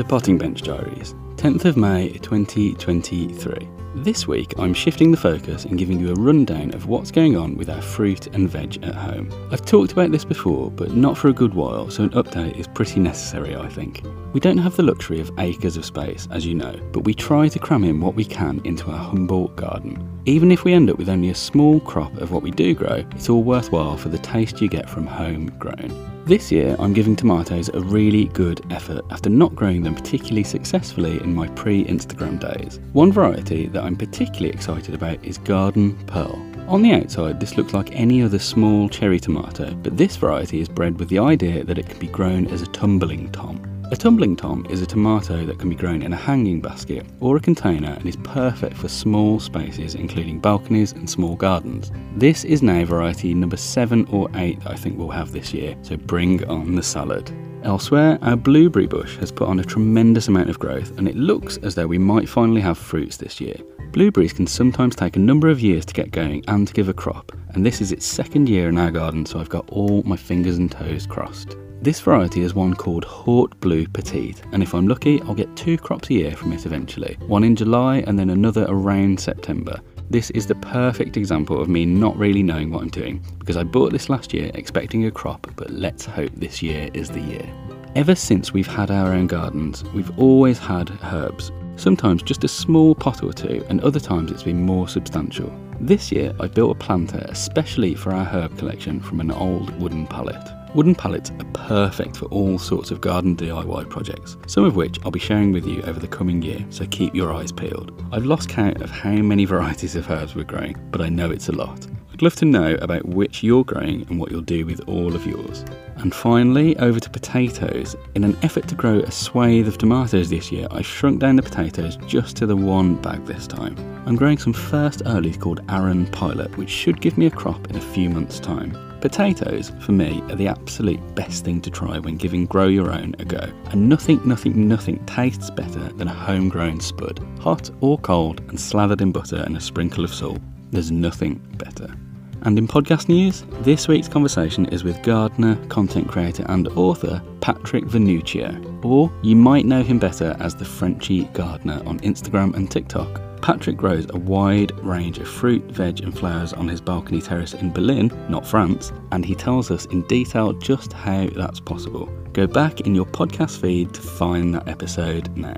to Potting Bench Diaries, 10th of May 2023. This week, I'm shifting the focus and giving you a rundown of what's going on with our fruit and veg at home. I've talked about this before, but not for a good while, so an update is pretty necessary, I think. We don't have the luxury of acres of space, as you know, but we try to cram in what we can into our humble garden. Even if we end up with only a small crop of what we do grow, it's all worthwhile for the taste you get from home grown. This year, I'm giving tomatoes a really good effort after not growing them particularly successfully in my pre Instagram days. One variety that I'm particularly excited about is Garden Pearl. On the outside, this looks like any other small cherry tomato, but this variety is bred with the idea that it can be grown as a tumbling tom. A tumbling tom is a tomato that can be grown in a hanging basket or a container and is perfect for small spaces including balconies and small gardens. This is now variety number 7 or 8 that I think we'll have this year, so bring on the salad. Elsewhere, our blueberry bush has put on a tremendous amount of growth and it looks as though we might finally have fruits this year. Blueberries can sometimes take a number of years to get going and to give a crop, and this is its second year in our garden, so I've got all my fingers and toes crossed. This variety is one called Haut Bleu Petite, and if I'm lucky, I'll get two crops a year from it eventually. One in July and then another around September. This is the perfect example of me not really knowing what I'm doing, because I bought this last year expecting a crop, but let's hope this year is the year. Ever since we've had our own gardens, we've always had herbs, sometimes just a small pot or two, and other times it's been more substantial. This year I built a planter especially for our herb collection from an old wooden pallet. Wooden pallets are perfect for all sorts of garden DIY projects, some of which I'll be sharing with you over the coming year, so keep your eyes peeled. I've lost count of how many varieties of herbs we're growing, but I know it's a lot. I'd love to know about which you're growing and what you'll do with all of yours. And finally, over to potatoes. In an effort to grow a swathe of tomatoes this year, I shrunk down the potatoes just to the one bag this time. I'm growing some first earlies called Arran Pilot, which should give me a crop in a few months' time. Potatoes, for me, are the absolute best thing to try when giving grow your own a go. And nothing, nothing, nothing tastes better than a homegrown spud. Hot or cold and slathered in butter and a sprinkle of salt. There's nothing better. And in podcast news, this week's conversation is with gardener, content creator, and author Patrick Vernuccio, or you might know him better as the Frenchie Gardener on Instagram and TikTok. Patrick grows a wide range of fruit, veg, and flowers on his balcony terrace in Berlin, not France, and he tells us in detail just how that's possible. Go back in your podcast feed to find that episode now.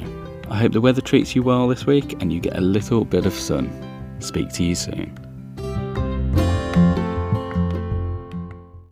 I hope the weather treats you well this week and you get a little bit of sun. Speak to you soon.